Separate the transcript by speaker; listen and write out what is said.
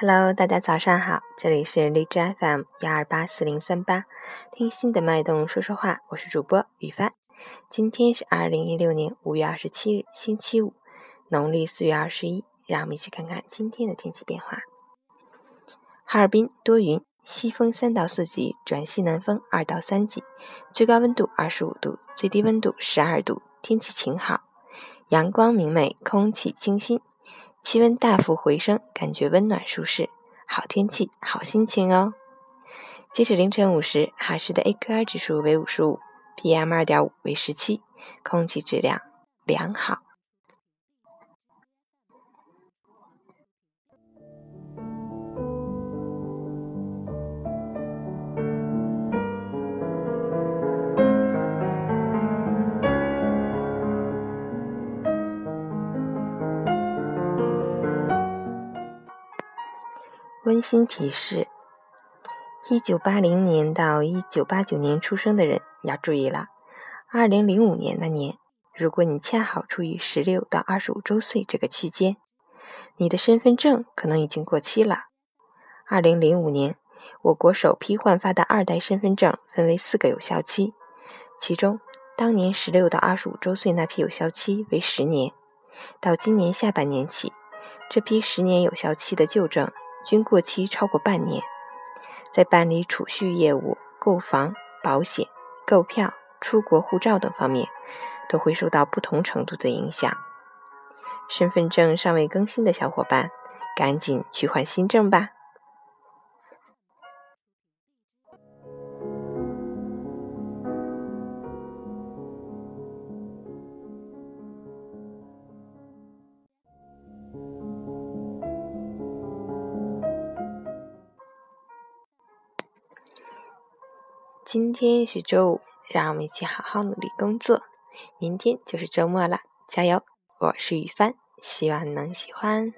Speaker 1: Hello，大家早上好，这里是荔枝 FM 幺二八四零三八，听心的脉动说说话，我是主播雨帆。今天是二零一六年五月二十七日，星期五，农历四月二十一。让我们一起看看今天的天气变化。哈尔滨多云，西风三到四级转西南风二到三级，最高温度二十五度，最低温度十二度，天气晴好，阳光明媚，空气清新。气温大幅回升，感觉温暖舒适，好天气，好心情哦。截止凌晨五时，哈市的 AQI 指数为五十五，PM 二点五为十七，空气质量良好。温馨提示：一九八零年到一九八九年出生的人要注意了。二零零五年那年，如果你恰好处于十六到二十五周岁这个区间，你的身份证可能已经过期了。二零零五年，我国首批换发的二代身份证分为四个有效期，其中当年十六到二十五周岁那批有效期为十年。到今年下半年起，这批十年有效期的旧证。均过期超过半年，在办理储蓄业务、购房、保险、购票、出国护照等方面，都会受到不同程度的影响。身份证尚未更新的小伙伴，赶紧去换新证吧。今天是周五，让我们一起好好努力工作。明天就是周末了，加油！我是雨帆，希望能喜欢。